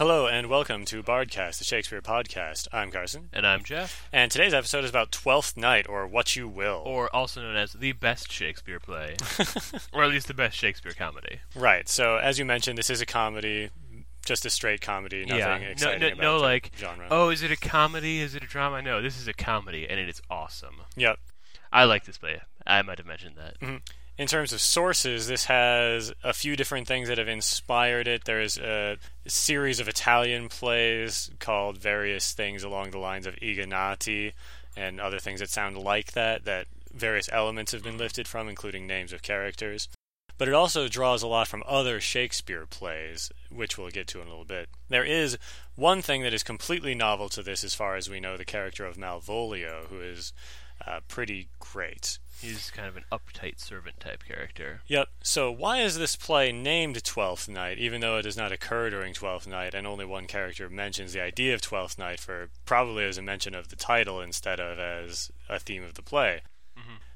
Hello and welcome to Bardcast, the Shakespeare podcast. I'm Carson, And I'm Jeff, and today's episode is about Twelfth Night, or What You Will. or also known as the best Shakespeare play, or at least the best Shakespeare comedy. right. So, as you mentioned, this is a comedy, just a straight comedy, nothing yeah, exciting no, no, about no like, genre. oh, is it a comedy? Is it a drama? No, this is a comedy, and it is awesome. Yep. I like this play. I might have mentioned that. Mm-hmm. In terms of sources, this has a few different things that have inspired it. There's a series of Italian plays called various things along the lines of Gl'Ingannati and other things that sound like that, that various elements have been lifted from, including names of characters. But it also draws a lot from other Shakespeare plays, which we'll get to in a little bit. There is one thing that is completely novel to this, as far as we know, the character of Malvolio, who is uh, pretty great. He's kind of an uptight servant type character. Yep. So why is this play named Twelfth Night, even though it does not occur during Twelfth Night, and only one character mentions the idea of Twelfth Night for probably as a mention of the title instead of as a theme of the play?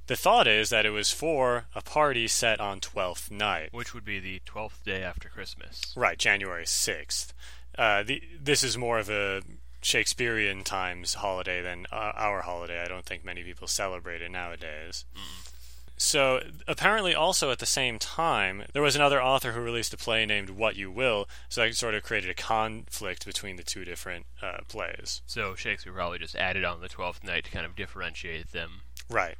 The thought is that it was for a party set on Twelfth Night. Which would be the twelfth day after Christmas. Right, January 6th. Uh, the, this is more of a Shakespearean times holiday than uh, our holiday. I don't think many people celebrate it nowadays. So, apparently, also at the same time, there was another author who released a play named What You Will, so that sort of created a conflict between the two different uh, plays. So Shakespeare probably just added on the twelfth night to kind of differentiate them. Right.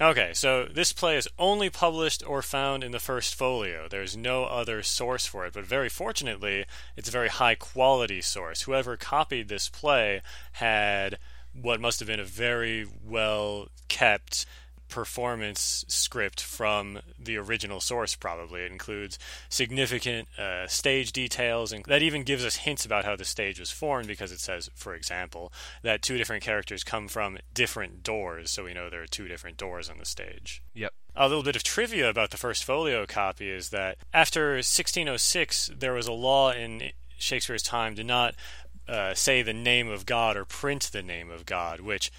Okay, so this play is only published or found in the first folio. There's no other source for it, but very fortunately, it's a very high quality source. Whoever copied this play had what must have been a very well kept performance script from the original source probably it includes significant uh, stage details and that even gives us hints about how the stage was formed because it says for example that two different characters come from different doors so we know there are two different doors on the stage Yep. a little bit of trivia about the first folio copy is that after 1606, there was a law in Shakespeare's time to not uh, say the name of God or print the name of God, which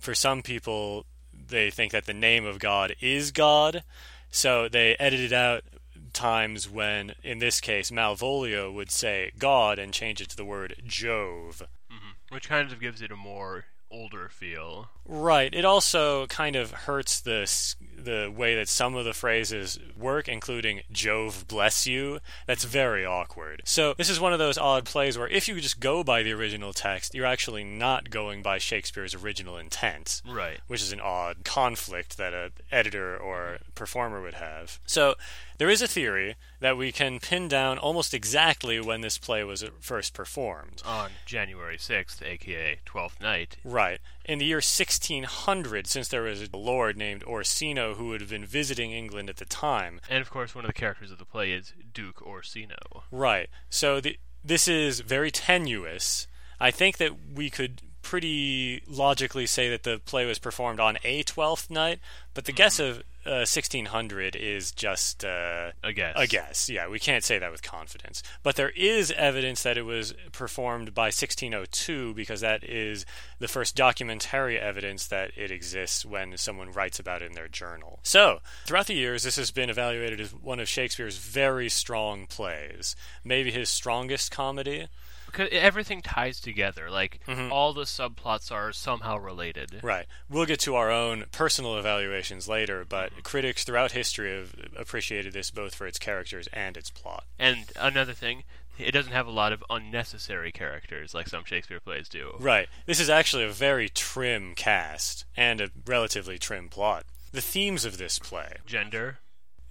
for some people, they think that the name of God is God. So they edited out times when, in this case, Malvolio would say God and change it to the word Jove. hmm Which kind of gives it a more older feel. Right. It also kind of hurts the the way that some of the phrases work, including "Jove bless you." That's very awkward. So this is one of those odd plays where if you just go by the original text, you're actually not going by Shakespeare's original intent Right. which is an odd conflict that a editor or performer would have. So there is a theory that we can pin down almost exactly when this play was first performed. On January 6th, aka Twelfth Night, Right. In the year 1600, since there was a lord named Orsino who would have been visiting England at the time. and of course one of the characters of the play is Duke Orsino. Right. So the, this is very tenuous. I think that we could pretty logically say that the play was performed on a 12th night, but the guess of uh, 1600 is just uh, I guess. a guess. Yeah, we can't say that with confidence. But there is evidence that it was performed by 1602 because that is the first documentary evidence that it exists when someone writes about it in their journal. So, throughout the years, this has been evaluated as one of Shakespeare's very strong plays, maybe his strongest comedy. Because everything ties together. Like Mhm. all the subplots are somehow related. Right. We'll get to our own personal evaluations later, but critics throughout history have appreciated this both for its characters and its plot. And another thing, it doesn't have a lot of unnecessary characters like some Shakespeare plays do. Right. This is actually a very trim cast and a relatively trim plot. The themes of this play. Gender.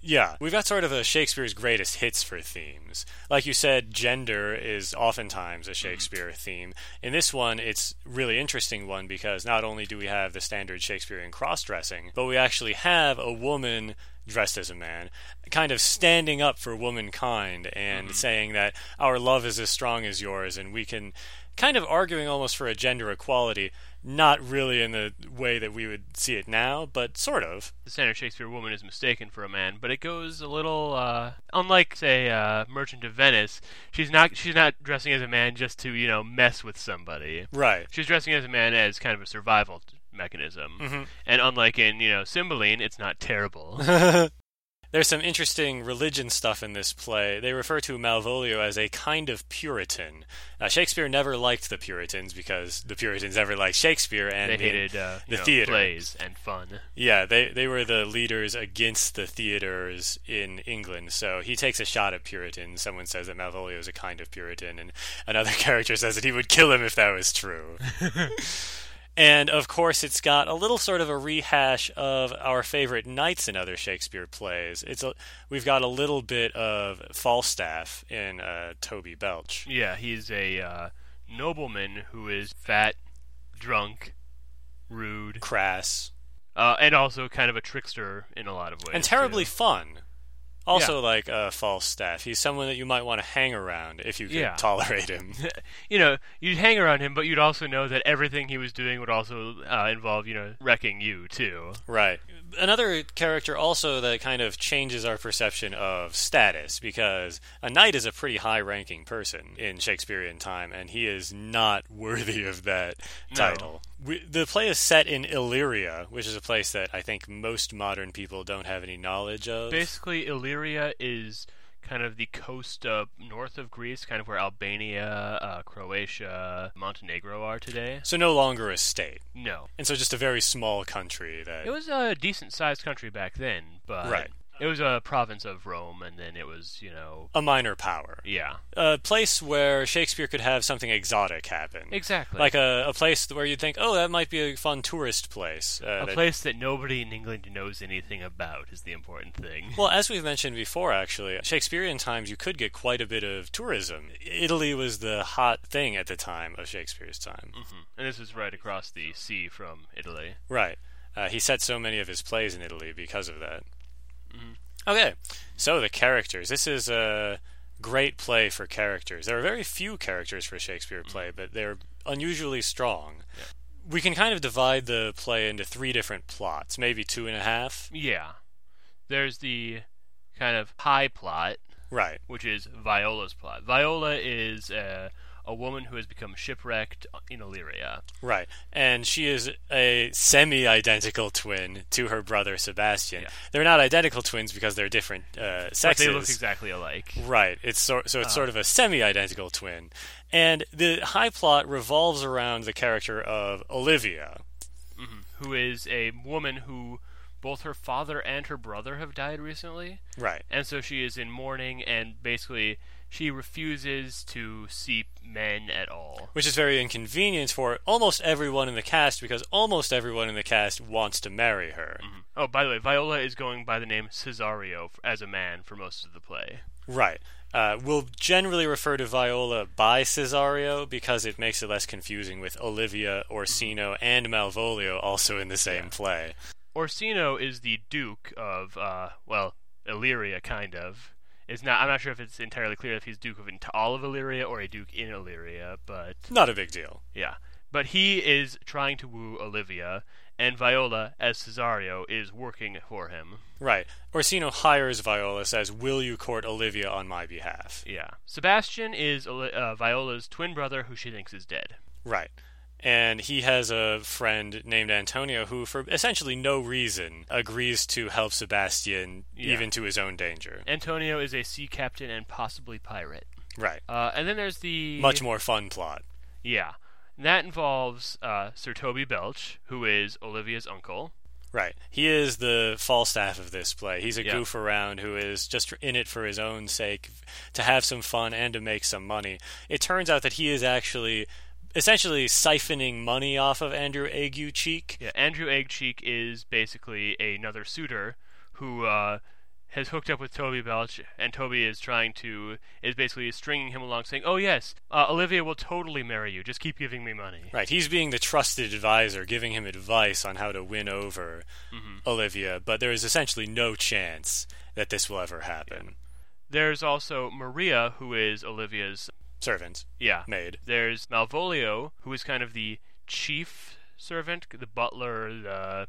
Yeah, we've got sort of a Shakespeare's greatest hits for themes. Like you said, gender is oftentimes a mm-hmm. Shakespeare theme. In this one, it's really interesting one because not only do we have the standard Shakespearean cross dressing, but we actually have a woman dressed as a man, kind of standing up for womankind and mm-hmm. saying that our love is as strong as yours and we can kind of arguing almost for a gender equality, not really in the way that we would see it now, but sort of. The standard Shakespeare woman is mistaken for a man, but it goes a little uh, unlike say uh, Merchant of Venice. She's not she's not dressing as a man just to, you know, mess with somebody. Right. She's dressing as a man as kind of a survival mechanism. Mhm. And unlike in, you know, Cymbeline, it's not terrible. There's some interesting religion stuff in this play. They refer to Malvolio as a kind of Puritan. Uh, Shakespeare never liked the Puritans because the Puritans never liked Shakespeare and They hated uh, the know, theater. plays and fun. Yeah, they they were the leaders against the theaters in England. So he takes a shot at Puritans. Someone says that Malvolio is a kind of Puritan, and another character says that he would kill him if that was true. and of course, it's got a little sort of a rehash of our favorite knights in other Shakespeare plays. It's a, we've got a little bit of Falstaff in uh, Toby Belch. Yeah, he's a uh, nobleman who is fat, drunk, rude, Crass uh, and also kind of a trickster in a lot of ways. and terribly too. fun. Also, like uh, Falstaff, he's someone that you might want to hang around if you can Yeah. tolerate him. you know, you'd hang around him, but you'd also know that everything he was doing would also uh, involve, you know, wrecking you too. Right. Another character also that kind of changes our perception of status because a knight is a pretty high ranking person in Shakespearean time, and he is not worthy of that No. title. We, the play is set in Illyria, which is a place that I think most modern people don't have any knowledge of. Basically, Illyria is kind of the coast uh, north of Greece, kind of where Albania, uh, Croatia, Montenegro are today. so no longer a state. No, And so just a very small country that it was a decent-sized country back then, but Right. It was a province of Rome, and then it was, you know, a minor power. yeah, A place where Shakespeare could have something exotic happen. exactly. Like a, a place where you'd think, oh, that might be a fun tourist place. Uh, a that- place that nobody in England knows anything about is the important thing. Well, as we've mentioned before, actually, Shakespearean times you could get quite a bit of tourism. Italy was the hot thing at the time of Shakespeare's time. hmm And this is right across the sea from Italy. Right. Uh, he set so many of his plays in Italy because of that. Mhm. Okay, so the characters. This is a great play for characters. There are very few characters for a Shakespeare play, but they're unusually strong. Yeah. We can kind of divide the play into three different plots, maybe two and a half. Yeah. There's the kind of high plot, Right. which is Viola's plot. Viola is uh, a woman who has become shipwrecked in Illyria. Right. And she is a semi identical twin to her brother Sebastian. Yeah. They're not identical twins because they're different uh, But they look exactly alike. Right. It's so, so it's Uh. sort of a semi identical twin. And the high plot revolves around the character of Olivia. hmm Who is a woman who both her father and her brother have died recently. Right. And so she is in mourning and basically she refuses to see men at all. Which is very inconvenient for almost everyone in the cast because almost everyone in the cast wants to marry her. Mhm. Oh, by the way, Viola is going by the name Cesario as a man for most of the play. Right. Uh, we'll generally refer to Viola by Cesario because it makes it less confusing with Olivia, Orsino, and Malvolio also in the same Yeah. play. Orsino is the Duke of, uh, well, Illyria, kind of. It's not. I'm not sure if it's entirely clear if he's Duke of all of Illyria or a Duke in Illyria, but Not a big deal. yeah. But he is trying to woo Olivia, and Viola, as Cesario, is working for him. Right. Orsino hires Viola, says, Will you court Olivia on my behalf? Yeah. Sebastian is uh, Viola's twin brother, who she thinks is dead. Right. And he has a friend named Antonio who, for essentially no reason, agrees to help Sebastian Yeah. even to his own danger. Antonio is a sea captain and possibly pirate. Right. Uh, and then there's the Much more fun plot. Yeah. That involves uh, Sir Toby Belch, who is Olivia's uncle. Right. He is the Falstaff of this play. He's a Yeah. goof around who is just in it for his own sake, to have some fun and to make some money. It turns out that he is actually essentially siphoning money off of Andrew Aguecheek. Yeah, Andrew Eggcheek is basically another suitor who uh, has hooked up with Toby Belch, and Toby is trying to is basically stringing him along, saying, "Oh yes, uh, Olivia will totally marry you. Just keep giving me money." Right. He's being the trusted advisor, giving him advice on how to win over hmm Olivia, but there is essentially no chance that this will ever happen. There's also Maria, who is Olivia's Servant, yeah. maid. There's Malvolio, who is kind of the chief servant, the butler, the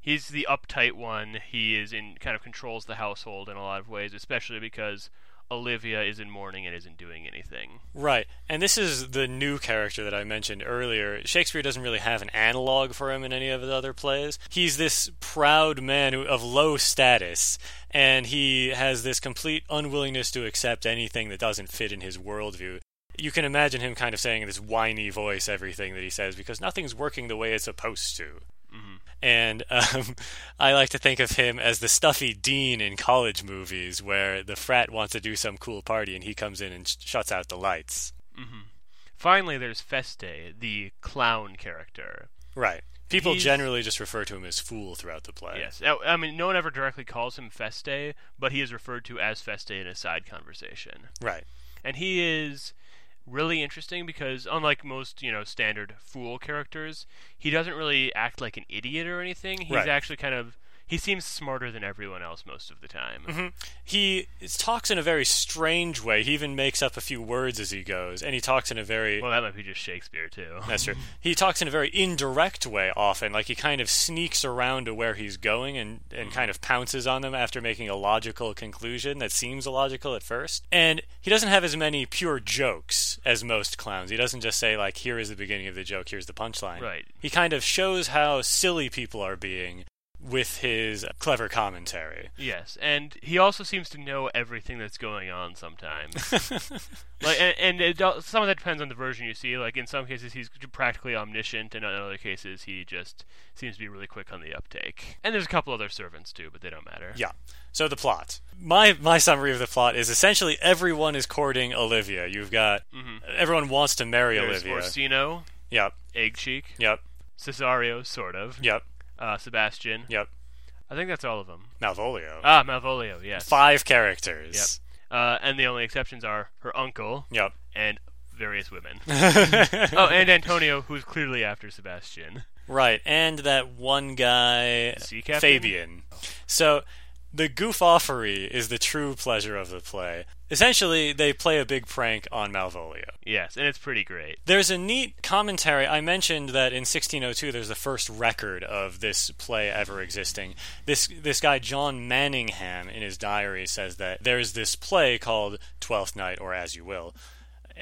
he's the uptight one. He is in kind of controls the household in a lot of ways, especially because Olivia is in mourning and isn't doing anything. Right. And this is the new character that I mentioned earlier. Shakespeare doesn't really have an analog for him in any of his other plays. He's this proud man who, of low status, and he has this complete unwillingness to accept anything that doesn't fit in his worldview. You can imagine him kind of saying in this whiny voice everything that he says because nothing's working the way it's supposed to. hmm And um, I like to think of him as the stuffy dean in college movies where the frat wants to do some cool party and he comes in and sh- shuts out the lights. hmm Finally, there's Feste, the clown character. Right. People He's- generally just refer to him as Fool throughout the play. Yes, I mean, no one ever directly calls him Feste, but he is referred to as Feste in a side conversation. Right. and he is really interesting because unlike most you know standard fool characters he doesn't really act like an idiot or anything he's Right. actually kind of he seems smarter than everyone else most of the time hmm He talks in a very strange way. He even makes up a few words as he goes, and he talks in a very. well that might be just shakespeare too That's true. He talks in a very indirect way often, like he kind of sneaks around to where he's going and, and kind of pounces on them after making a logical conclusion that seems illogical at first. And he doesn't have as many pure jokes as most clowns. He doesn't just say, like, here is the beginning of the joke, here's the punchline. right He kind of shows how silly people are being with his clever commentary. yes and he also seems to know everything that's going on sometimes like and, and it, some of that depends on the version you see like in some cases he's practically omniscient and in other cases he just seems to be really quick on the uptake and there's a couple other servants too but they don't matter Yeah. So the plot. My my summary of the plot is essentially everyone is courting Olivia. You've got Mhm. everyone wants to marry There's Olivia. Orsino, Yep. Egg Cheek, Yep. Cesario, sort of, Yep. Uh, Sebastian. Yep. I think that's all of them. Malvolio. Ah, Malvolio, yes. Five characters. Yep. Uh, and the only exceptions are her uncle Yep. and various women. Oh, and Antonio, who's clearly after Sebastian. right, and that one guy? Fabian. So the goofoffery is the true pleasure of the play. Essentially, they play a big prank on Malvolio. Yes, and it's pretty great. There's a neat commentary. I mentioned that in 1602 there's the first record of this play ever existing. This this guy John Manningham in his diary says that there's this play called Twelfth Night or As You Will.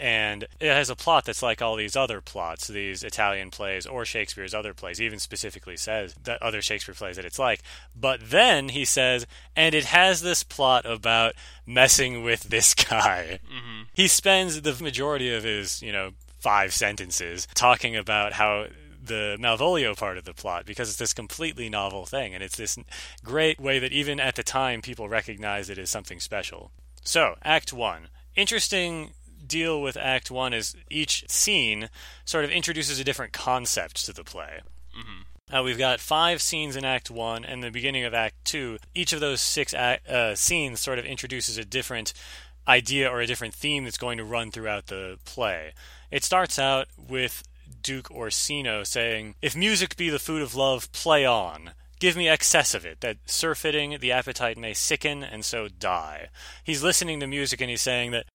And it has a plot that's like all these other plots, these Italian plays or Shakespeare's other plays. Even specifically says that other Shakespeare plays that it's like. But then he says, and it has this plot about messing with this guy hmm he spends the majority of his, you know, five sentences talking about how the Malvolio part of the plot because it's this completely novel thing and it's this great way that even at the time people recognize it as something special. So, Act 1. Interesting deal with Act 1 is each scene sort of introduces a different concept to the play. hmm Uh, we've got five scenes in Act One and the beginning of Act Two. Each of those six act, uh, scenes sort of introduces a different idea or a different theme that's going to run throughout the play. It starts out with Duke Orsino saying, If music be the food of love, play on. Give me excess of it, that surfeiting the appetite may sicken and so die. He's listening to music and he's saying that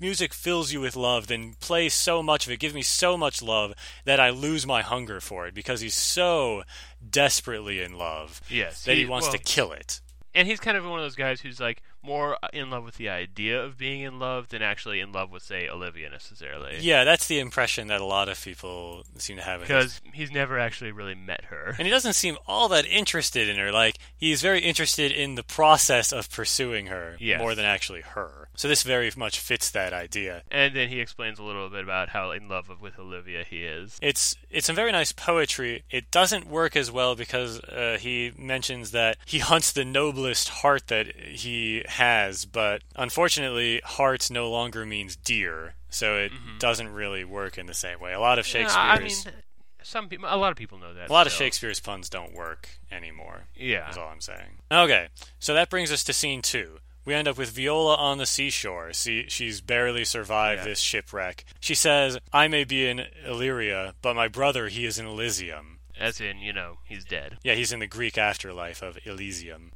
music fills you with love, then play so much of it, give me so much love that I lose my hunger for it because he's so desperately in love Yes. that he wants well, to kill it. And he's kind of one of those guys who's like more in love with the idea of being in love than actually in love with, say, Olivia necessarily. Yeah, that's the impression that a lot of people seem to have. Because he's never actually really met her. And he doesn't seem all that interested in her. Like, he's very interested in the process of pursuing her Yes. more than actually her. So this very much fits that idea. And then he explains a little bit about how in love with Olivia he is. It's it's some very nice poetry. It doesn't work as well because uh, he mentions that he hunts the noblest heart that he has, but unfortunately, heart no longer means deer, so it Mhm. doesn't really work in the same way. A lot of Yeah, Shakespeare's I mean, some people, a lot of people know that. a lot of. Shakespeare's puns don't work anymore. Yeah. That's all I'm saying. Okay, so that brings us to scene two. We end up with Viola on the seashore. See, she's barely survived Yeah. this shipwreck. She says, I may be in Illyria, but my brother, he is in Elysium. As in, you know, he's dead. Yeah, he's in the Greek afterlife of Elysium.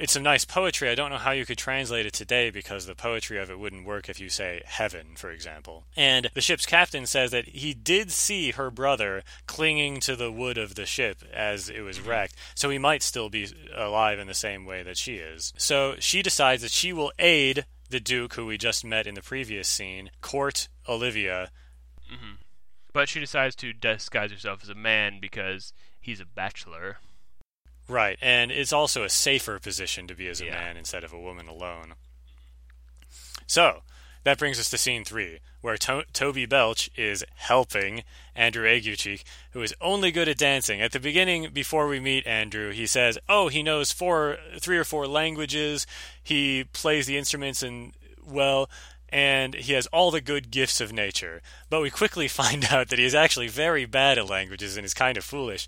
It's some nice poetry. I don't know how you could translate it today because the poetry of it wouldn't work if you say heaven, for example. And the ship's captain says that he did see her brother clinging to the wood of the ship as it was wrecked, so he might still be alive in the same way that she is. So she decides that she will aid the Duke, who we just met in the previous scene, court Olivia. Mm-hmm. But she decides to disguise herself as a man because he's a bachelor. Right, and it's also a safer position to be as a Yeah. man instead of a woman alone. So, that brings us to scene three, where to- Toby Belch is helping Andrew Aguecheek, who is only good at dancing. At the beginning, before we meet Andrew, he says, "Oh, he knows four, three or four languages. He plays the instruments and well." And he has all the good gifts of nature. But we quickly find out that he is actually very bad at languages and is kind of foolish.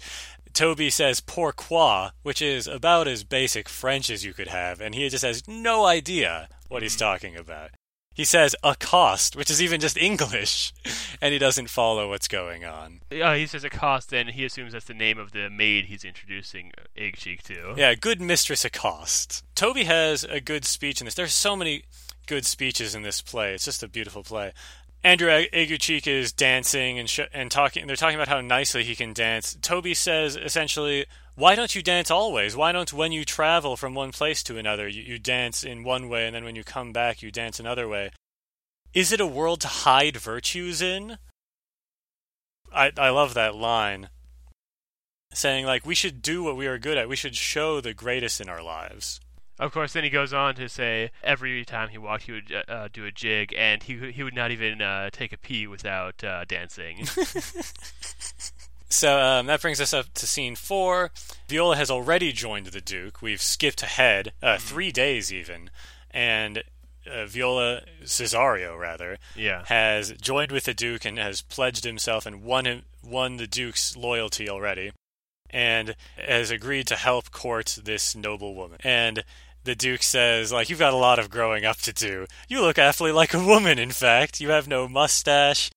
Toby says pourquoi, which is about as basic French as you could have, and he just has no idea what he's talking about. He says accost, which is even just English, and he doesn't follow what's going on. Uh, he says accost, and he assumes that's the name of the maid he's introducing Egg Cheek to. Yeah, good mistress accost. Toby has a good speech in this. There's so many good speeches in this play. It's just a beautiful play. Andrew A- Aguecheek is dancing and sh- and talking. They're talking about how nicely he can dance. Toby says essentially, "Why don't you dance always? Why don't when you travel from one place to another, you, you dance in one way, and then when you come back, you dance another way? Is it a world to hide virtues in?" I I love that line, saying like we should do what we are good at. We should show the greatest in our lives. Of course, then he goes on to say every time he walked, he would uh, uh, do a jig, and he he would not even uh, take a pee without uh, dancing. So um, that brings us up to scene four. Viola has already joined the Duke. We've skipped ahead uh, three days even, and uh, Viola Cesario rather yeah. has joined with the Duke and has pledged himself and won him, won the Duke's loyalty already, and has agreed to help court this noble woman. And the Duke says, like, you've got a lot of growing up to do. You look awfully like a woman, in fact. You have no mustache.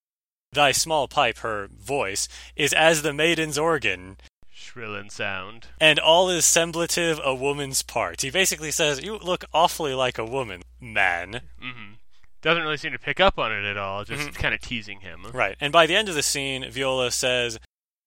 Thy small pipe, her voice, is as the maiden's organ, Shrill in sound. and all is semblative a woman's part. He basically says, You look awfully like a woman, man. Mm-hmm. Doesn't really seem to pick up on it at all. Just Mhm. kind of teasing him. Right. And by the end of the scene, Viola says,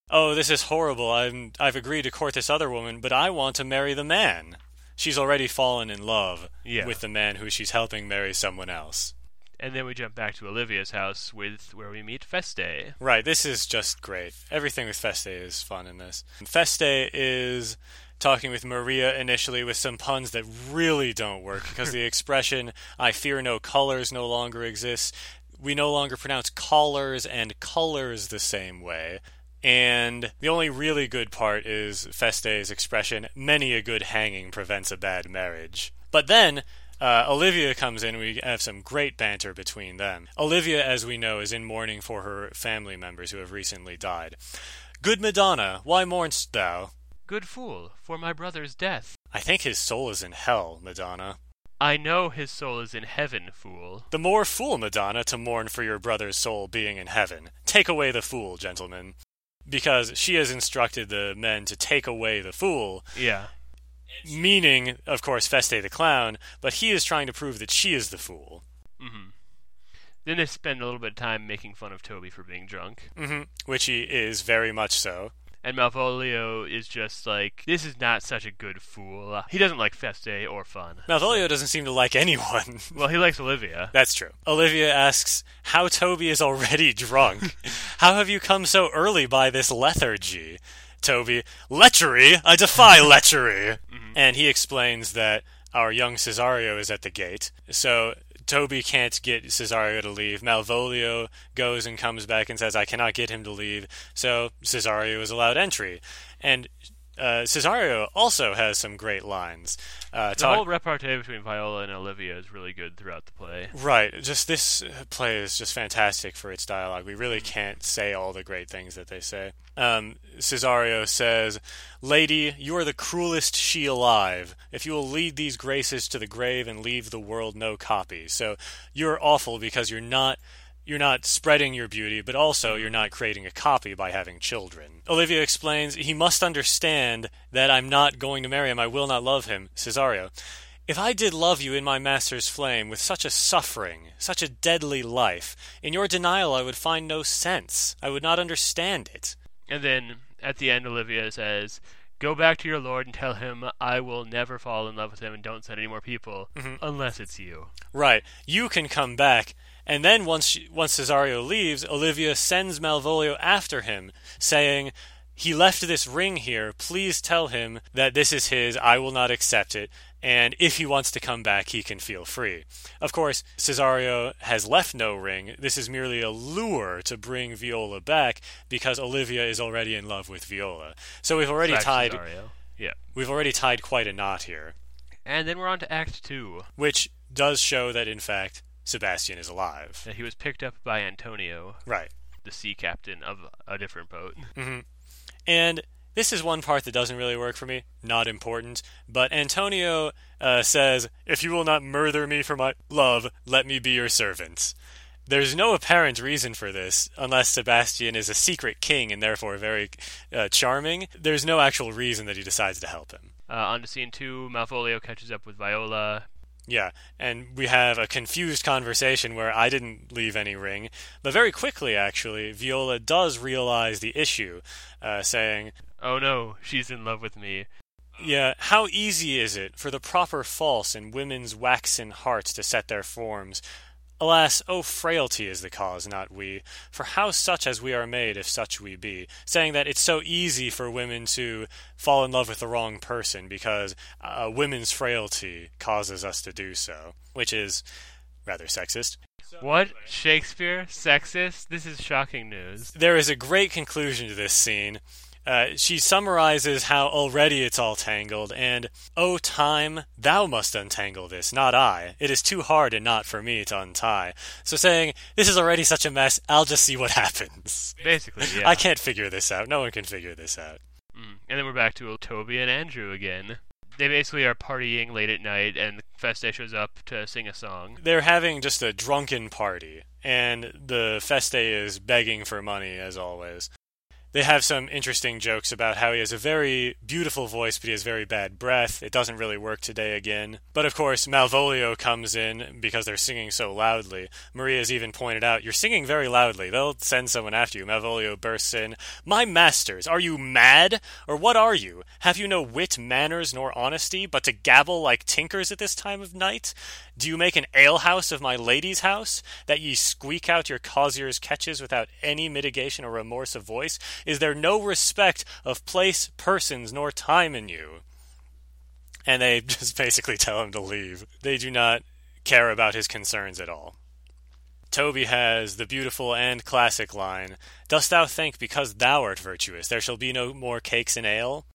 "Oh, this is horrible. I'm I've agreed to court this other woman, but I want to marry the man." She's already fallen in love Yeah. with the man who she's helping marry someone else. And then we jump back to Olivia's house with where we meet Feste. Right. This is just great. Everything with Feste is fun in this. Feste is talking with Maria initially with some puns that really don't work because the expression "I fear no colors" no longer exists. We no longer pronounce collars and colors the same way. And the only really good part is Feste's expression, many a good hanging prevents a bad marriage. But then, uh, Olivia comes in, we have some great banter between them. Olivia, as we know, is in mourning for her family members who have recently died. Good Madonna, why mournst thou? Good fool, for my brother's death. I think his soul is in hell, Madonna. I know his soul is in heaven, fool. The more fool, Madonna, to mourn for your brother's soul being in heaven. Take away the fool, gentlemen. Because she has instructed the men to take away the fool, Yeah. meaning, of course, Feste the clown, but he is trying to prove that she is the fool. hmm Then they spend a little bit of time making fun of Toby for being drunk. hmm Which he is very much so. And Malvolio is just like, this is not such a good fool. He doesn't like Feste or fun. Malvolio doesn't seem to like anyone. Well, he likes Olivia. That's true. Olivia asks how Toby is already drunk. how have you come so early by this lethargy? Toby, lechery? I defy lechery. Mm-hmm. And he explains that our young Cesario is at the gate. So Toby can't get Cesario to leave. Malvolio goes and comes back and says, I cannot get him to leave. So Cesario is allowed entry. And uh, Cesario also has some great lines. Uh, The whole repartee between Viola and Olivia is really good throughout the play. Right. Just this play is just fantastic for its dialogue. We really can't say all the great things that they say. Um, Cesario says, Lady, you are the cruelest she alive. If you will lead these graces to the grave and leave the world no copy. So you're awful because you're not you're not spreading your beauty, but also you're not creating a copy by having children. Olivia explains he must understand that I'm not going to marry him, I will not love him, Cesario. If I did love you in my master's flame with such a suffering, such a deadly life, in your denial I would find no sense. I would not understand it. And then at the end, Olivia says, Go back to your lord and tell him I will never fall in love with him and don't send any more people mm-hmm. unless it's you. Right. You can come back. And then once she, once Cesario leaves, Olivia sends Malvolio after him, saying, "He left this ring here. Please tell him that this is his. I will not accept it. And if he wants to come back, he can feel free." Of course, Cesario has left no ring. This is merely a lure to bring Viola back because Olivia is already in love with Viola. So we've already tied Cesario. Yeah. we've already tied quite a knot here, And then we're on to Act Two. which does show that in fact Sebastian is alive. That he was picked up by Antonio, Right. the sea captain of a different boat. And this is one part that doesn't really work for me. Not important. But Antonio uh, says, If you will not murder me for my love, let me be your servant. There's no apparent reason for this, unless Sebastian is a secret king and therefore very uh, charming. There's no actual reason that he decides to help him. Uh, on to scene two, Malvolio catches up with Viola. Yeah, and we have a confused conversation where I didn't leave any ring, but very quickly, actually, Viola does realize the issue, uh, saying, Oh no, she's in love with me. Yeah, how easy is it for the proper false in women's waxen hearts to set their forms? Alas, oh frailty is the cause, not we. For how such as we are made, if such we be? Saying that it's so easy for women to fall in love with the wrong person because uh, women's frailty causes us to do so, which is rather sexist. What? Shakespeare? Sexist? This is shocking news. There is a great conclusion to this scene. Uh, she summarizes how already it's all tangled, and, O time, thou must untangle this, not I. It is too hard and not for me to untie. So saying, this is already such a mess, I'll just see what happens. Basically, yeah. I can't figure this out. No one can figure this out. Mm. And then we're back to Toby and Andrew again. They basically are partying late at night, and Feste shows up to sing a song. They're having just a drunken party, and the Feste is begging for money, as always. They have some interesting jokes about how he has a very beautiful voice, but he has very bad breath. It doesn't really work today again. But of course, Malvolio comes in because they're singing so loudly. Maria's even pointed out, You're singing very loudly. They'll send someone after you. Malvolio bursts in, My masters, are you mad? Or what are you? Have you no wit, manners, nor honesty, but to gabble like tinkers at this time of night? Do you make an alehouse of my lady's house, that ye squeak out your cozier's catches without any mitigation or remorse of voice? Is there no respect of place, persons, nor time in you? And they just basically tell him to leave. They do not care about his concerns at all. Toby has the beautiful and classic line Dost thou think because thou art virtuous there shall be no more cakes and ale?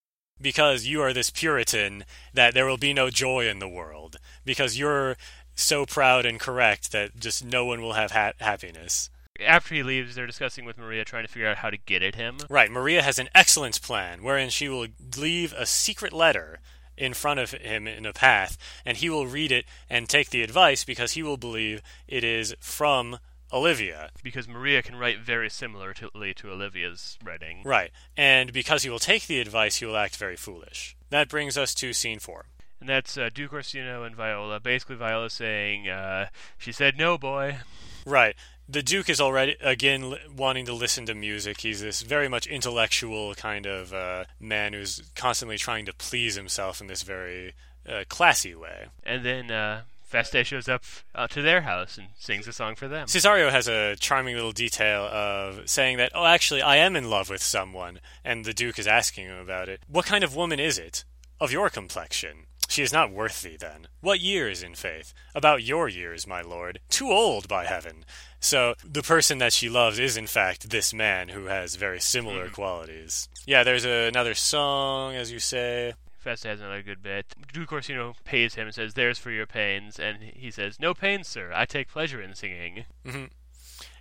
Because you are this Puritan that there will be no joy in the world. Because you're so proud and correct that just no one will have ha- happiness. After he leaves, they're discussing with Maria, trying to figure out how to get at him. Right, Maria has an excellence plan wherein she will leave a secret letter in front of him in a path, and he will read it and take the advice because he will believe it is from Olivia. Because Maria can write very similarly to Olivia's writing. Right, and because he will take the advice, he will act very foolish. That brings us to scene four. And that's uh, Duke Orsino and Viola. Basically, Viola saying, uh, she said, no, boy. Right. The Duke is already, again, wanting to listen to music. He's this very much intellectual kind of uh, man who's constantly trying to please himself in this very uh, classy way. And then uh, Feste shows up uh, to their house and sings a song for them. Cesario has a charming little detail of saying that, oh, actually, I am in love with someone, and the Duke is asking him about it. What kind of woman is it? Of your complexion. She is not worth thee, then. What years, in faith? About your years, my lord. Too old, by heaven. So, the person that she loves is, in fact, this man who has very similar mm-hmm. qualities. Yeah, there's another song, as you say. Feste has another good bit. Duke Orsino pays him and says, there's for your pains. And he says, no pains, sir. I take pleasure in singing. Mm-hmm.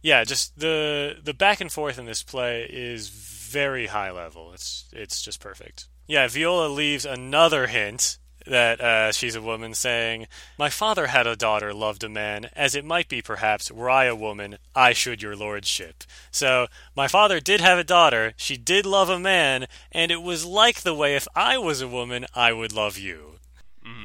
Yeah, just the the back and forth in this play is very high level. It's it's just perfect. Yeah, Viola leaves another hint that uh, she's a woman saying, My father had a daughter loved a man, as it might be perhaps, were I a woman, I should your lordship. So, my father did have a daughter, she did love a man, and it was like the way if I was a woman, I would love you.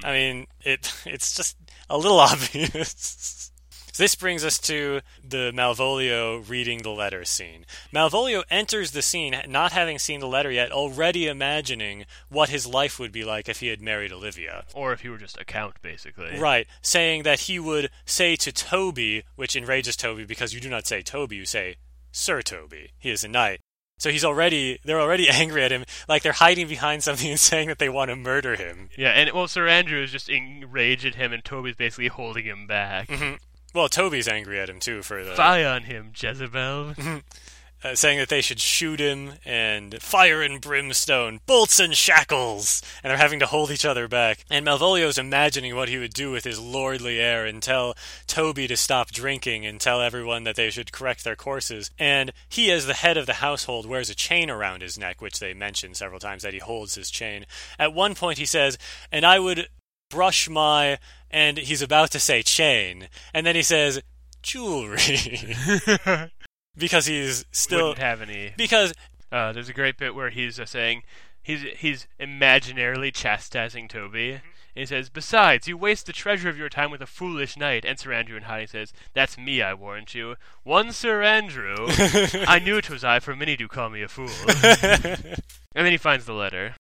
I mean, it it's just a little obvious. So this brings us to the Malvolio reading the letter scene. Malvolio enters the scene not having seen the letter yet, already imagining what his life would be like if he had married Olivia. Or if he were just a count, basically. Right, saying that he would say to Toby, which enrages Toby because you do not say Toby, you say Sir Toby. He is a knight. So he's already they're already angry at him, like they're hiding behind something and saying that they want to murder him. Yeah, and well, Sir Andrew is just enraged at him, and Toby's basically holding him back. Mhm. Well, Toby's angry at him too for the Fire on him, Jezebel. uh, saying that they should shoot him and fire and brimstone, bolts and shackles, and they're having to hold each other back. And Malvolio's imagining what he would do with his lordly air and tell Toby to stop drinking and tell everyone that they should correct their courses. And he, as the head of the household, wears a chain around his neck, which they mention several times that he holds his chain. At one point, he says, "And I would brush my," and he's about to say chain, and then he says. Jewelry, because he's still Wouldn't have any. because Uh, there's a great bit where he's uh, saying he's he's imaginarily chastising Toby. Mm-hmm. And he says, "Besides, you waste the treasure of your time with a foolish knight." And Sir Andrew in hiding says, "That's me, I warrant you. One Sir Andrew. I knew knew 'twas I, for many do call me a fool." and then he finds the letter.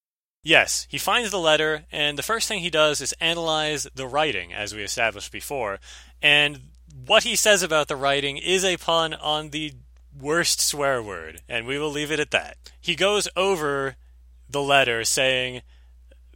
Yes, he finds the letter, and the first thing he does is analyze the writing, as we established before. And what he says about the writing is a pun on the worst swear word, and we will leave it at that. He goes over the letter saying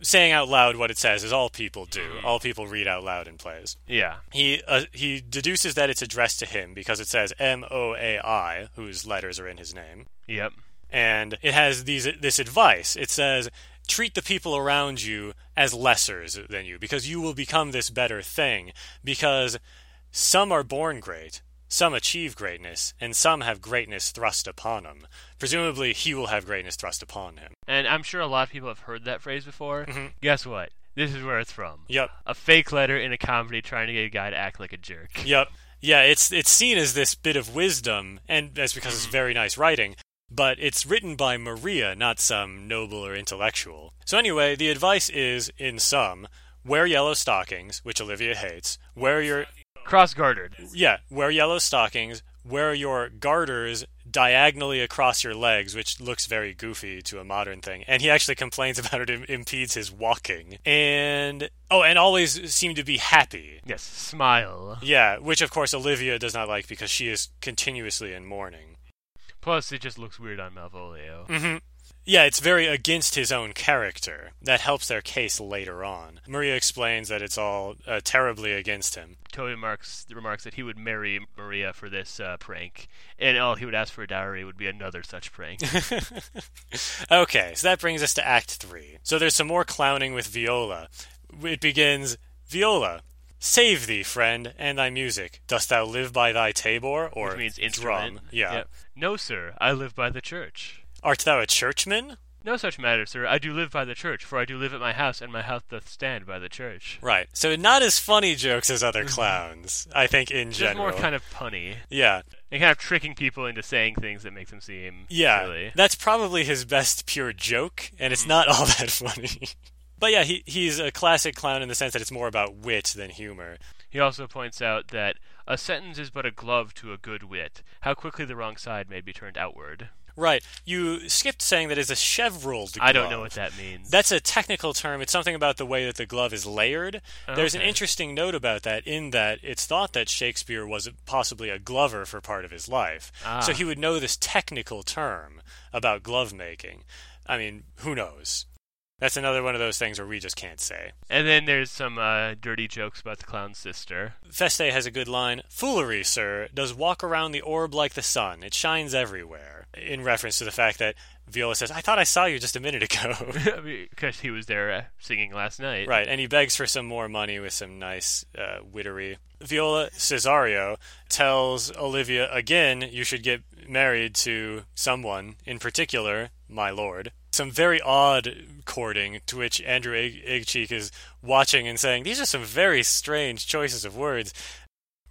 saying out loud what it says as all people do. All people read out loud in plays. Yeah. He uh, he deduces that it's addressed to him because it says M O A I, whose letters are in his name. Yep. and it has these this advice. It says treat the people around you as lessers than you because you will become this better thing because some are born great, some achieve greatness, and some have greatness thrust upon them. Presumably he will have greatness thrust upon him. And I'm sure a lot of people have heard that phrase before. Mhm. Guess what? This is where it's from. Yep. A fake letter in a comedy trying to get a guy to act like a jerk. Yep. Yeah, it's it's seen as this bit of wisdom, and that's because it's very nice writing. But it's written by Maria, not some noble or intellectual. So anyway, the advice is, in sum, wear yellow stockings, which Olivia hates. Wear your Cross gartered. yeah, wear yellow stockings. Wear your garters diagonally across your legs, which looks very goofy to a modern thing. And he actually complains about it im- impedes his walking. And oh, and always seem to be happy. Yes, smile. Yeah, which of course Olivia does not like because she is continuously in mourning. Plus, it just looks weird on Malvolio. hmm Yeah, it's very against his own character. That helps their case later on. Maria explains that it's all uh, terribly against him. Toby remarks, remarks that he would marry Maria for this uh, prank, and all he would ask for a dowry would be another such prank. okay, so that brings us to Act 3. So there's some more clowning with Viola. It begins Viola, save thee, friend, and thy music. Dost thou live by thy tabor? Or which means drum? Yeah. Yep. No, sir, I live by the church. Art thou a churchman? No such matter, sir. I do live by the church, for I do live at my house, and my house doth stand by the church. Right. So not as funny jokes as other mm-hmm. clowns, I think, in Just general. more kind of punny. yeah. And kind of tricking people into saying things that makes them seem Yeah, silly. that's probably his best pure joke, and it's mm-hmm. not all that funny. But yeah, he he's a classic clown in the sense that it's more about wit than humor. He also points out that a sentence is but a glove to a good wit. How quickly the wrong side may be turned outward. Right. You skipped saying that it's a cheveril glove. I don't know what that means. That's a technical term. It's something about the way that the glove is layered. There's an interesting note about that in that it's thought that Shakespeare was possibly a glover for part of his life. Ah. So he would know this technical term about glove making. I mean, who knows? That's another one of those things where we just can't say. And then there's some uh, dirty jokes about the clown's sister. Feste has a good line Foolery, sir, does walk around the orb like the sun. It shines everywhere. In reference to the fact that Viola says, I thought I saw you just a minute ago. because he was there uh, singing last night. right, and he begs for some more money with some nice uh, wittery. Viola Cesario tells Olivia again, you should get married to someone, in particular, my lord. Some very odd courting, to which Andrew Egg- Eggcheek is watching and saying, These are some very strange choices of words.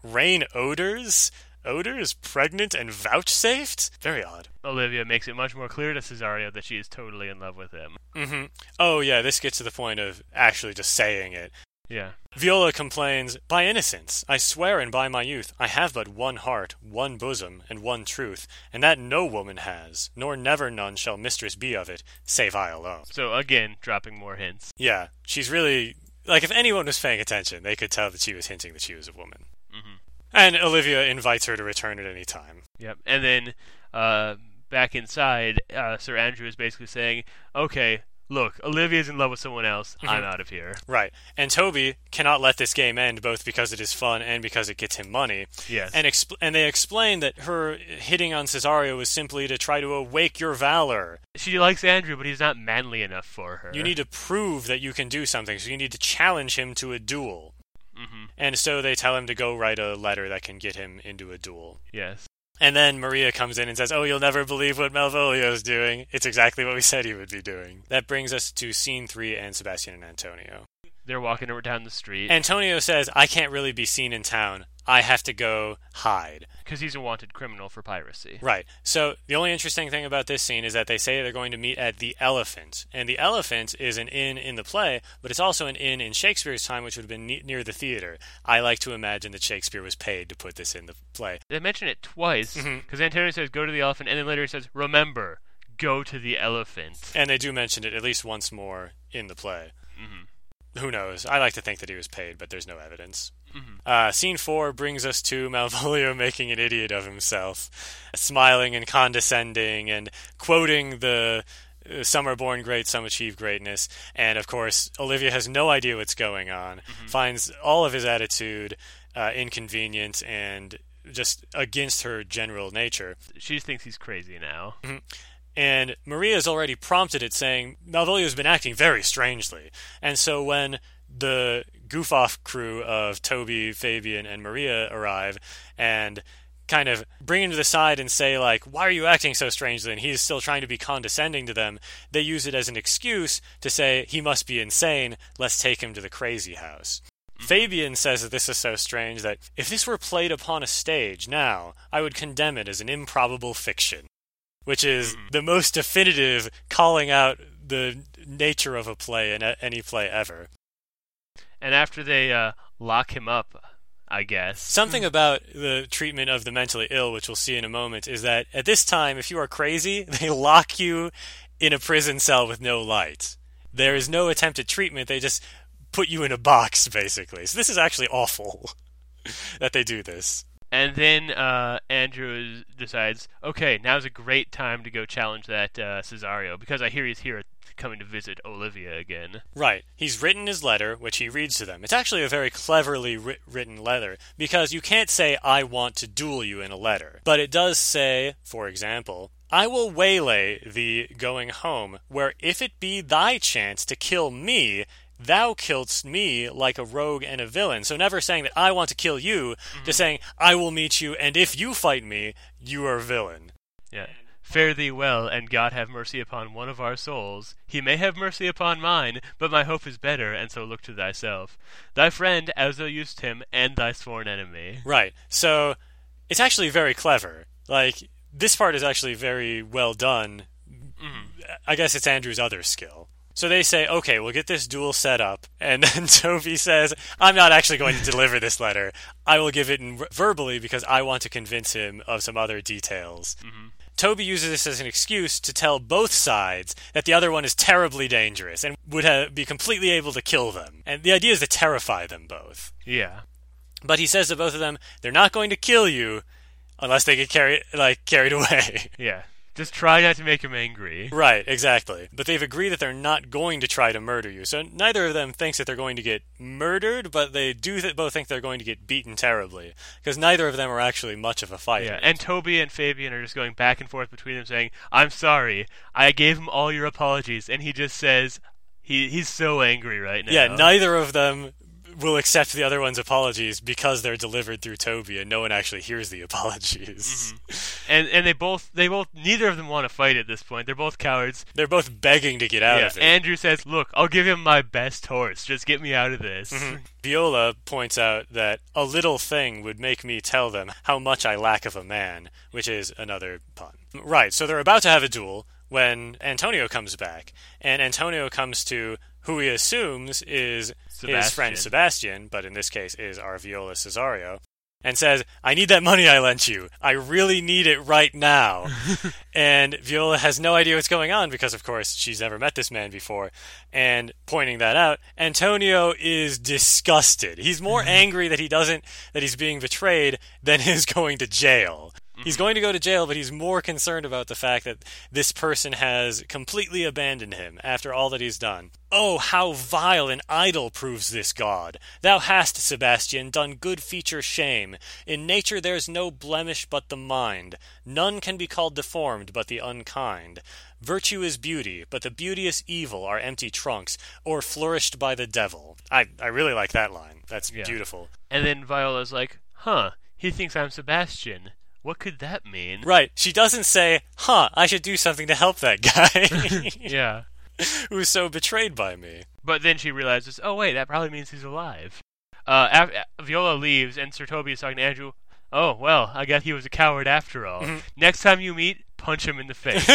Rain odors? Odors? Pregnant and vouchsafed? Very odd. Olivia makes it much more clear to Cesario that she is totally in love with him. hmm Oh, yeah, this gets to the point of actually just saying it. Yeah. Viola complains, By innocence, I swear and by my youth, I have but one heart, one bosom, and one truth, and that no woman has, nor never none shall mistress be of it, save I alone. So again, dropping more hints. Yeah, she's really. Like, if anyone was paying attention, they could tell that she was hinting that she was a woman. hmm And Olivia invites her to return at any time. Yep. And then uh, back inside, uh, Sir Andrew is basically saying, "Okay, look, Olivia's in love with someone else. I'm out of here." Right. And Toby cannot let this game end both because it is fun and because it gets him money. Yes. And expl- and they explain that her hitting on Cesario was simply to try to awake your valor. she likes Andrew, but he's not manly enough for her. You need to prove that you can do something, so you need to challenge him to a duel. hmm And so they tell him to go write a letter that can get him into a duel. Yes. And then Maria comes in and says, Oh, you'll never believe what Malvolio's doing. It's exactly what we said he would be doing. That brings us to scene three and Sebastian and Antonio. They're walking down the street Antonio says, I can't really be seen in town. I have to go hide. because he's a wanted criminal for piracy. Right. So the only interesting thing about this scene is that they say they're going to meet at the Elephant, and the Elephant is an inn in the play, but it's also an inn in Shakespeare's time, which would have been ne- near the theater. I like to imagine that Shakespeare was paid to put this in the play. They mention it twice because Antonio says, "Go to the elephant," and then later he says, "Remember, go to the elephant." And they do mention it at least once more in the play. hmm Who knows? I like to think that he was paid, but there's no evidence. Mhm. Uh, scene four brings us to Malvolio making an idiot of himself, smiling and condescending and quoting the uh, some are born great, some achieve greatness. And of course, Olivia has no idea what's going on, finds all of his attitude uh, inconvenient and just against her general nature. She just thinks he's crazy now. And Maria has already prompted it, saying Malvolio's been acting very strangely. And so when the goof off crew of Toby, Fabian, and Maria arrive and kind of bring him to the side and say, like, why are you acting so strangely? And he's still trying to be condescending to them. They use it as an excuse to say he must be insane. Let's take him to the crazy house. Mm-hmm. Fabian says that this is so strange that if this were played upon a stage now, I would condemn it as an improbable fiction which is the most definitive calling out the nature of a play in any play ever. And after they uh, lock him up, I guess. Something about the treatment of the mentally ill, which we'll see in a moment, is that at this time, if you are crazy, they lock you in a prison cell with no light. There is no attempt at treatment, they just put you in a box, basically. So this is actually awful that they do this. And then uh, Andrew decides, okay, now's a great time to go challenge that uh, Cesario because I hear he's here coming to visit Olivia again. Right. He's written his letter, which he reads to them. It's actually a very cleverly writ- written letter because you can't say, I want to duel you in a letter. But it does say, for example, I will waylay thee going home, where if it be thy chance to kill me, thou killedst me like a rogue and a villain. So never saying that I want to kill you, mm-hmm. just saying, I will meet you, and if you fight me, you are a villain. Yeah. Fare thee well, and God have mercy upon one of our souls. He may have mercy upon mine, but my hope is better, and so look to thyself. Thy friend, as thou used him, and thy sworn enemy. Right. So it's actually very clever. Like this part is actually very well done. Mm-hmm. I guess it's Andrew's other skill. So they say, "Okay, we'll get this duel set up." And then Toby says, "I'm not actually going to deliver this letter. I will give it in verbally because I want to convince him of some other details." Mm-hmm. Toby uses this as an excuse to tell both sides that the other one is terribly dangerous and would ha- be completely able to kill them. And the idea is to terrify them both. Yeah. But he says to both of them, they're not going to kill you unless they get carried like carried away. Yeah. Just try not to make him angry. right, exactly. But they've agreed that they're not going to try to murder you. So neither of them thinks that they're going to get murdered, but they do th- both think they're going to get beaten terribly because neither of them are actually much of a fighter. Yeah, and Toby and Fabian are just going back and forth between them saying, I'm sorry, I gave him all your apologies, and he just says, he he's so angry right now. Yeah, neither of them will accept the other one's apologies because they're delivered through Toby and no one actually hears the apologies. Mm-hmm. And and they both they both neither of them want to fight at this point. They're both cowards. They're both begging to get out yeah. of it. Andrew says, "Look, I'll give him my best horse. Just get me out of this." Mm-hmm. Viola points out that a little thing would make me tell them how much I lack of a man, which is another pun. Right, so they're about to have a duel when Antonio comes back, and Antonio comes to who he assumes is his friend Sebastian. Sebastian, but in this case is our Viola Cesario, and says, I need that money I lent you. I really need it right now. and Viola has no idea what's going on because, of course, she's never met this man before. And pointing that out, Antonio is disgusted. He's more mm-hmm. angry that he doesn't, that he's being betrayed than is going to jail. He's going to go to jail, but he's more concerned about the fact that this person has completely abandoned him after all that he's done. Oh, how vile and idol proves this god! Thou hast, Sebastian, done good feature shame. In nature there's no blemish but the mind. None can be called deformed but the unkind. Virtue is beauty, but the beauteous evil are empty trunks, or flourished by the devil. I, I really like that line. That's Yeah. beautiful. And then Viola's like, "Huh? He thinks I'm Sebastian. What could that mean?" Right. She doesn't say, huh, I should do something to help that guy Yeah. who's so betrayed by me. But then she realizes, oh wait, that probably means he's alive. Uh, af- uh, Viola leaves, and Sir Toby is talking to Andrew. Oh well, I guess he was a coward after all. Mm-hmm. Next time you meet, punch him in the face.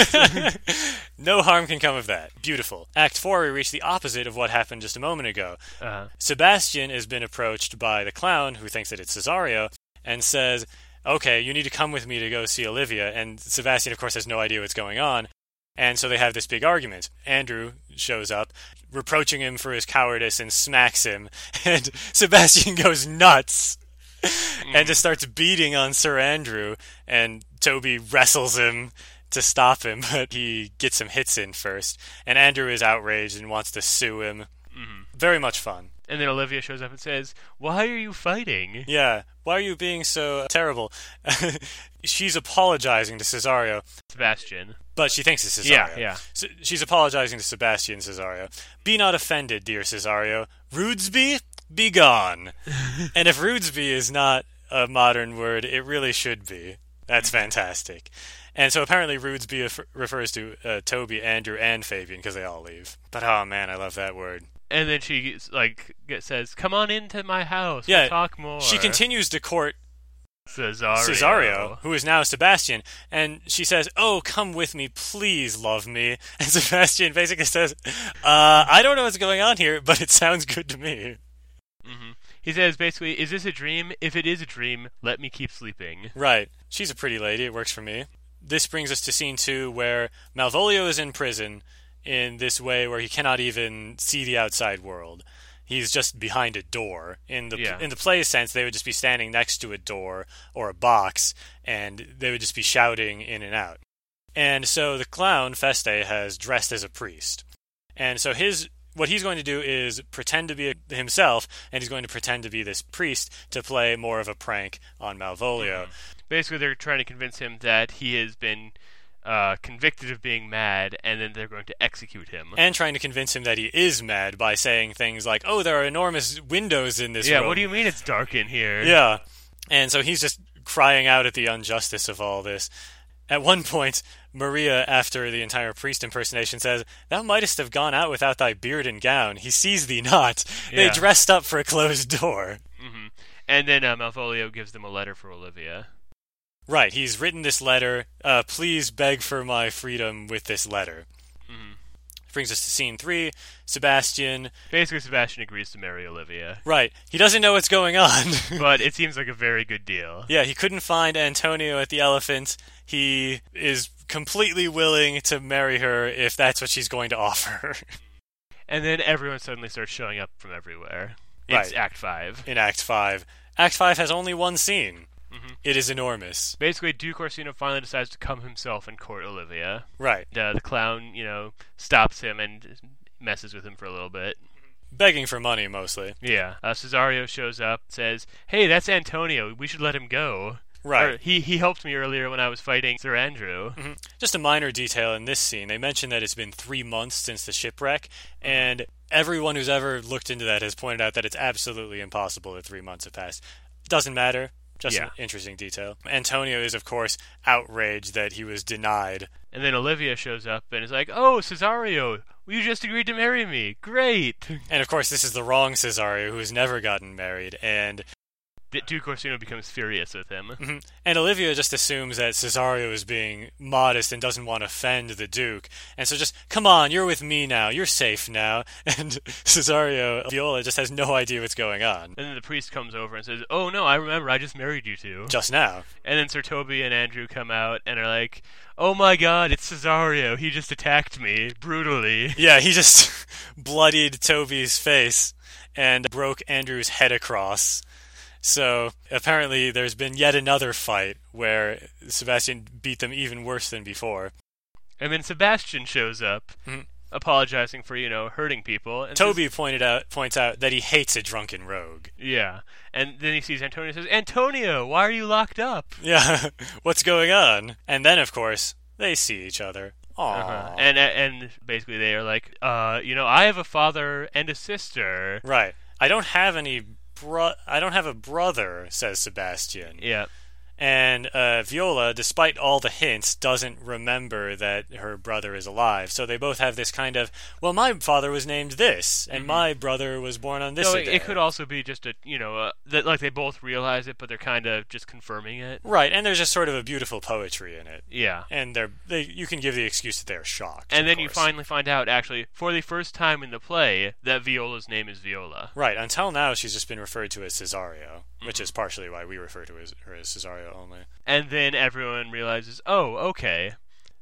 no harm can come of that. Beautiful. Act 4, we reach the opposite of what happened just a moment ago. uh, Sebastian has been approached by the clown, who thinks that it's Cesario, and says, Okay, you need to come with me to go see Olivia. And Sebastian, of course, has no idea what's going on. And so they have this big argument. Andrew shows up, reproaching him for his cowardice, and smacks him. And Sebastian goes nuts and just mm-hmm. starts beating on Sir Andrew. And Toby wrestles him to stop him, but he gets some hits in first. And Andrew is outraged and wants to sue him. Mm-hmm. Very much fun. And then Olivia shows up and says, "Why are you fighting?" Yeah. Why are you being so terrible? She's apologizing to Cesario, Sebastian. but she thinks it's Cesario. Yeah, yeah. S- she's apologizing to Sebastian Cesario. Be not offended, dear Cesario. Rudesby, be gone. and if Rudesby is not a modern word, it really should be. That's fantastic. And so apparently Rudesby refers to uh, Toby, Andrew, and Fabian because they all leave. But oh man, I love that word. And then she like says, "Come on into my house. Yeah, we'll talk more." She continues to court Cesario. Cesario, who is now Sebastian, and she says, "Oh, come with me, please, love me." And Sebastian basically says, uh, "I don't know what's going on here, but it sounds good to me." hmm He says basically, "Is this a dream? If it is a dream, let me keep sleeping." Right? She's a pretty lady. It works for me. This brings us to scene two, where Malvolio is in prison in this way where he cannot even see the outside world. He's just behind a door. In the Yeah. in the play sense, they would just be standing next to a door or a box, and they would just be shouting in and out. And so the clown Feste has dressed as a priest, and so his what he's going to do is pretend to be himself, and he's going to pretend to be this priest to play more of a prank on Malvolio. Mm-hmm. Basically, they're trying to convince him that he has been uh, convicted of being mad, and then they're going to execute him. and trying to convince him that he is mad by saying things like, "Oh, there are enormous windows in this yeah, room." what do you mean it's dark in here? Yeah, and so he's just crying out at the injustice of all this. At one point, Maria, after the entire priest impersonation, says, "Thou mightest have gone out without thy beard and gown. He sees thee not. They dressed up for a closed door." hmm And then uh, Malvolio gives them a letter for Olivia. Right, he's written this letter. Uh, please beg for my freedom with this letter. hmm Brings us to scene three. Sebastian. Basically, Sebastian agrees to marry Olivia, Right, he doesn't know what's going on. but it seems like a very good deal. Yeah, he couldn't find Antonio at the elephant. He is completely willing to marry her if that's what she's going to offer And then everyone suddenly starts showing up from everywhere. It's Right. Act Five. in Act 5. Act 5 has only one scene. Mhm. It is enormous. Basically, Duke Orsino finally decides to come himself and court Olivia. Right. Uh, the clown, you know, stops him and messes with him for a little bit. Begging for money, mostly. Yeah. Uh, Cesario shows up, says, "Hey, that's Antonio. We should let him go." Right. Or he he helped me earlier when I was fighting Sir Andrew. Mhm. Just a minor detail in this scene. They mentioned that it's been three months since the shipwreck, and everyone who's ever looked into that has pointed out that it's absolutely impossible that three months have passed. Doesn't matter. Just an interesting detail. Antonio is, of course, outraged that he was denied. And then Olivia shows up and is like, "Oh, Cesario, you just agreed to marry me. Great." And of course, this is the wrong Cesario who's never gotten married. And Duke Orsino becomes furious with him. Mhm. And Olivia just assumes that Cesario is being modest and doesn't want to offend the Duke. And so just, come on, you're with me now. You're safe now. And Cesario, Viola, just has no idea what's going on. And then the priest comes over and says, "Oh no, I remember. I just married you two. Just now. And then Sir Toby and Andrew come out and are like, "Oh my God, it's Cesario. He just attacked me brutally." Yeah, he just bloodied Toby's face and broke Andrew's head across. So apparently, there's been yet another fight where Sebastian beat them even worse than before. And then Sebastian shows up, Mhm. apologizing for you know hurting people. And says- Toby pointed out points out that he hates a drunken rogue. yeah. And then he sees Antonio and says, "Antonio, why are you locked up?" Yeah, what's going on? And then, of course, they see each other. Aww. Uh-huh. And and basically they are like, uh, you know, I have a father and a sister. right. I don't have any bro. I don't have a brother," says Sebastian. Yeah. And uh, Viola, despite all the hints, doesn't remember that her brother is alive. So they both have this kind of, well, my father was named this, and my brother was born on this Mm-hmm. So it, it could also be just a, you know, uh, that like they both realize it, but they're kind of just confirming it. Right, and there's just sort of a beautiful poetry in it. Yeah. And they're they you can give the excuse that they're shocked. And then you finally find out, actually, for the first time in the play, that Viola's name is Viola. Right, until now she's just been referred to as Cesario, which Mm-hmm. is partially why we refer to her as Cesario only. And then everyone realizes, oh, okay.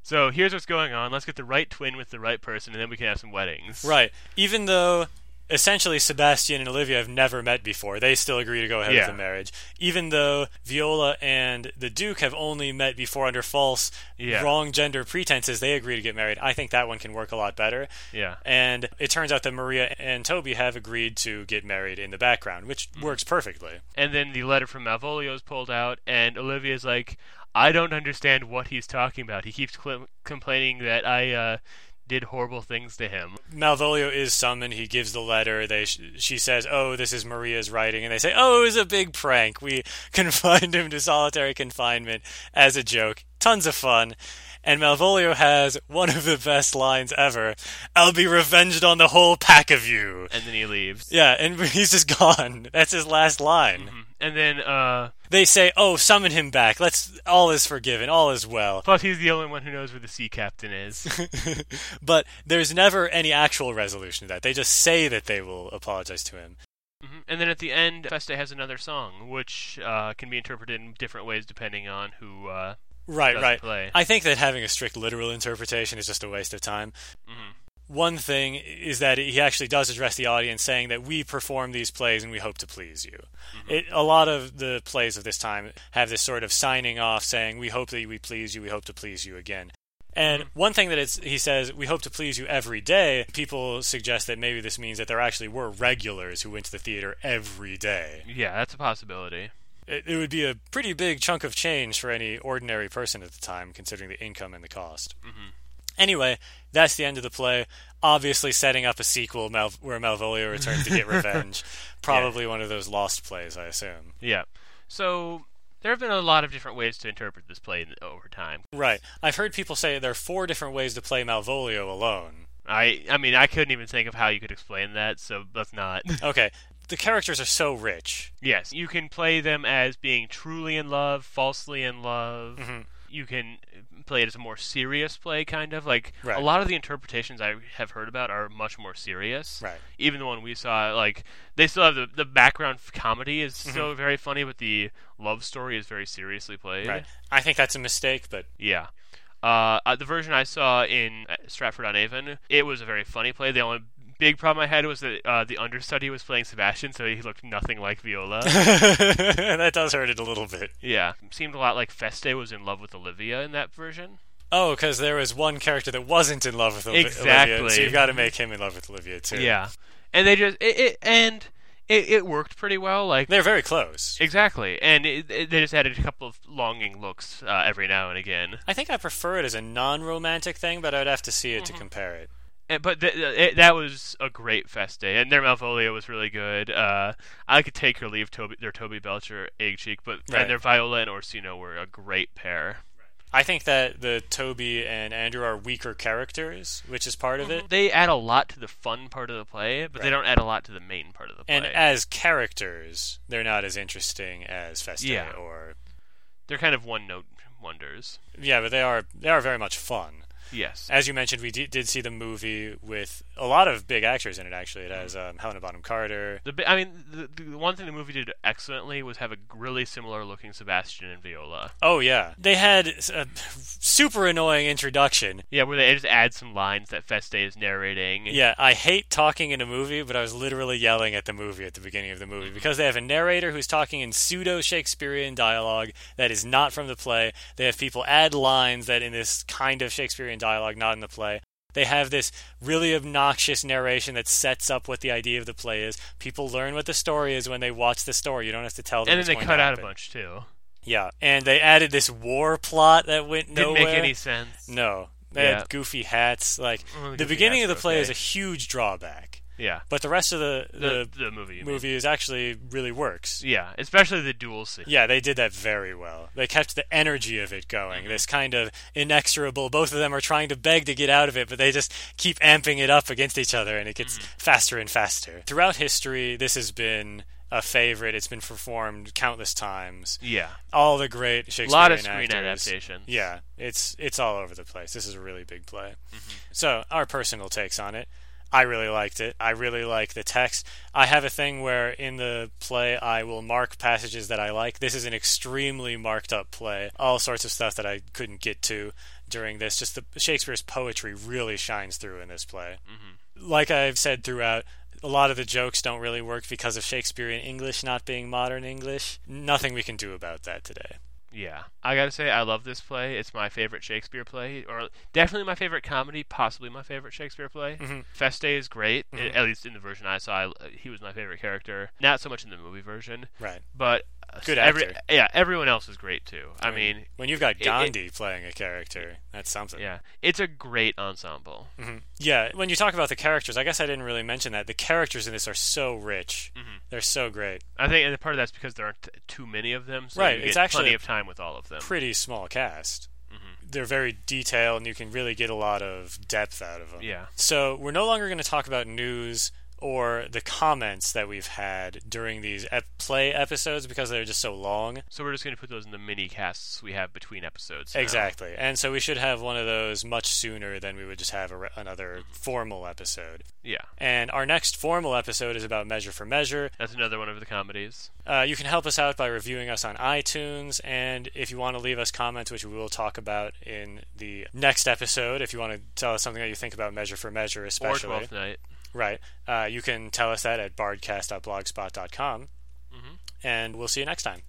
So here's what's going on. Let's get the right twin with the right person, and then we can have some weddings. Right, even though essentially Sebastian and Olivia have never met before, they still agree to go ahead Yeah. with the marriage. Even though Viola and the Duke have only met before under false, Yeah. wrong gender pretenses, they agree to get married. I think that one can work a lot better. Yeah. And it turns out that Maria and Toby have agreed to get married in the background, which Mm. works perfectly. And then the letter from Malvolio is pulled out, and Olivia's like, I don't understand what he's talking about. He keeps cl- complaining that I uh, did horrible things to him. Malvolio is summoned. He gives the letter. They she says, "Oh, this is Maria's writing," and they say, "Oh, it was a big prank. We confined him to solitary confinement as a joke. Tons of fun." And Malvolio has one of the best lines ever. I'll be revenged on the whole pack of you. And then he leaves. Yeah, and he's just gone. That's his last line. Mhm. And then, uh, They say, "Oh, summon him back. Let's all is forgiven. All is well." plus he's the only one who knows where the sea captain is. but there's never any actual resolution to that. They just say that they will apologize to him. Mhm. And then at the end, Feste has another song, which uh, can be interpreted in different ways depending on who uh, Right, right. play. I think that having a strict literal interpretation is just a waste of time. Mhm. One thing is that he actually does address the audience, saying that we perform these plays and we hope to please you. It, a lot of the plays of this time have this sort of signing off, saying we hope that we please you, we hope to please you again. And one thing that it's, he says, we hope to please you every day. People suggest that maybe this means that there actually were regulars who went to the theater every day. Yeah, that's a possibility. It, it would be a pretty big chunk of change for any ordinary person at the time, considering the income and the cost. Mhm. Anyway, that's the end of the play. Obviously, setting up a sequel Mal- where Malvolio returns to get revenge. Probably one of those lost plays, I assume. Yeah. So there have been a lot of different ways to interpret this play over time. Right. I've heard people say there are four different ways to play Malvolio alone. I I mean I couldn't even think of how you could explain that, so let's not. Okay. The characters are so rich. yes, you can play them as being truly in love, falsely in love. Mhm. You can play it as a more serious play, kind of like Right. a lot of the interpretations I have heard about are much more serious. Right. Even the one we saw, like they still have the the background comedy is Mm-hmm. still very funny, but the love story is very seriously played. Right. I think that's a mistake, but Yeah. Uh, uh, the version I saw in uh, Stratford on Avon, it was a very funny play. The only big problem I had was that uh, the understudy was playing Sebastian, so he looked nothing like Viola. that does hurt it a little bit. yeah, seemed a lot like Feste was in love with Olivia in that version. Oh, because there was one character that wasn't in love with Oli- Olivia, Exactly. so you've got to make him in love with Olivia too. Yeah, and they just it, it and it, it worked pretty well. Like They're very close. exactly, and it, it, they just added a couple of longing looks uh, every now and again. I think I prefer it as a non-romantic thing, but I'd have to see it to compare it. But th- it, that was a great Feste, and their Malvolio was really good. Uh, I could take or leave Toby, their Toby Belcher Aguecheek, but Right. and their Viola and Orsino were a great pair. I think that the Toby and Andrew are weaker characters, which is part of it. They add a lot to the fun part of the play, but they don't add a lot to the main part of the play. And as characters, they're not as interesting as Feste Yeah. or They're kind of one-note wonders. yeah, but they are they are very much fun. Yes. As you mentioned, we d- did see the movie with a lot of big actors in it. Actually, it has um, Helena Bonham Carter. The, I mean, the, the one thing the movie did excellently was have a really similar looking Sebastian and Viola. Oh yeah, they had a super annoying introduction. Yeah, where they just add some lines that Feste is narrating. Yeah, I hate talking in a movie, but I was literally yelling at the movie at the beginning of the movie because they have a narrator who's talking in pseudo Shakespearean dialogue that is not from the play. They have people add lines that in this kind of Shakespearean dialogue, not in the play. They have this really obnoxious narration that sets up what the idea of the play is. People learn what the story is when they watch the story. You don't have to tell them. And then they cut out a bunch too. Yeah, and they added this war plot that went nowhere. Didn't make any sense. No, they Yeah. had goofy hats. Like Well, the the beginning of the play okay. is a huge drawback, Yeah. but the rest of the The, the, the movie. you mean. movie is actually really works. Yeah, especially the duel scene. Yeah, they did that very well. They kept the energy of it going. Mm-hmm. This kind of inexorable. Both of them are trying to beg to get out of it, but they just keep amping it up against each other, and it gets Mm-hmm. faster and faster. Throughout history, this has been a favorite. It's been performed countless times. Yeah. All the great Shakespearean A lot of screen actors. adaptations. Yeah, it's it's all over the place. This is a really big play. Mm-hmm. So our personal takes on it. I really liked it. I really like the text. I have a thing where in the play I will mark passages that I like. This is an extremely marked up play. All sorts of stuff that I couldn't get to during this. Just the Shakespeare's poetry really shines through in this play. Mm-hmm. Like I've said throughout, a lot of the jokes don't really work because of Shakespearean English not being modern English. Nothing we can do about that today. Yeah. I gotta say, I love this play. It's my favorite Shakespeare play, or definitely my favorite comedy, possibly my favorite Shakespeare play. Mhm. Feste is great, Mhm. at least in the version I saw. I, he was my favorite character. Not so much in the movie version, Right. but Good every, actor. yeah, everyone else is great too. I mean, when you've got it- it- Gandhi playing a character, that's something. yeah, it's a great ensemble. hmm Yeah. When you talk about the characters, I guess I didn't really mention that the characters in this are so rich. Mhm. They're so great. I think, and part of that's because there aren't too many of them, so Right, you it's get actually plenty of time with all of them. Pretty small cast. Mhm. They're very detailed, and you can really get a lot of depth out of them. Yeah. So we're no longer going to talk about news or the comments that we've had during these ep- play episodes because they're just so long. So we're just going to put those in the mini casts we have between episodes. now. Exactly. And so we should have one of those much sooner than we would just have a re- another formal episode. Yeah, And our next formal episode is about Measure for Measure. that's another one of the comedies. Uh, you can help us out by reviewing us on iTunes, and if you want to leave us comments, which we will talk about in the next episode, if you want to tell us something that you think about Measure for Measure, especially. Or Twelfth Night. Right? Uh, you can tell us that at bardcast.blogspot.com, Mhm. and we'll see you next time.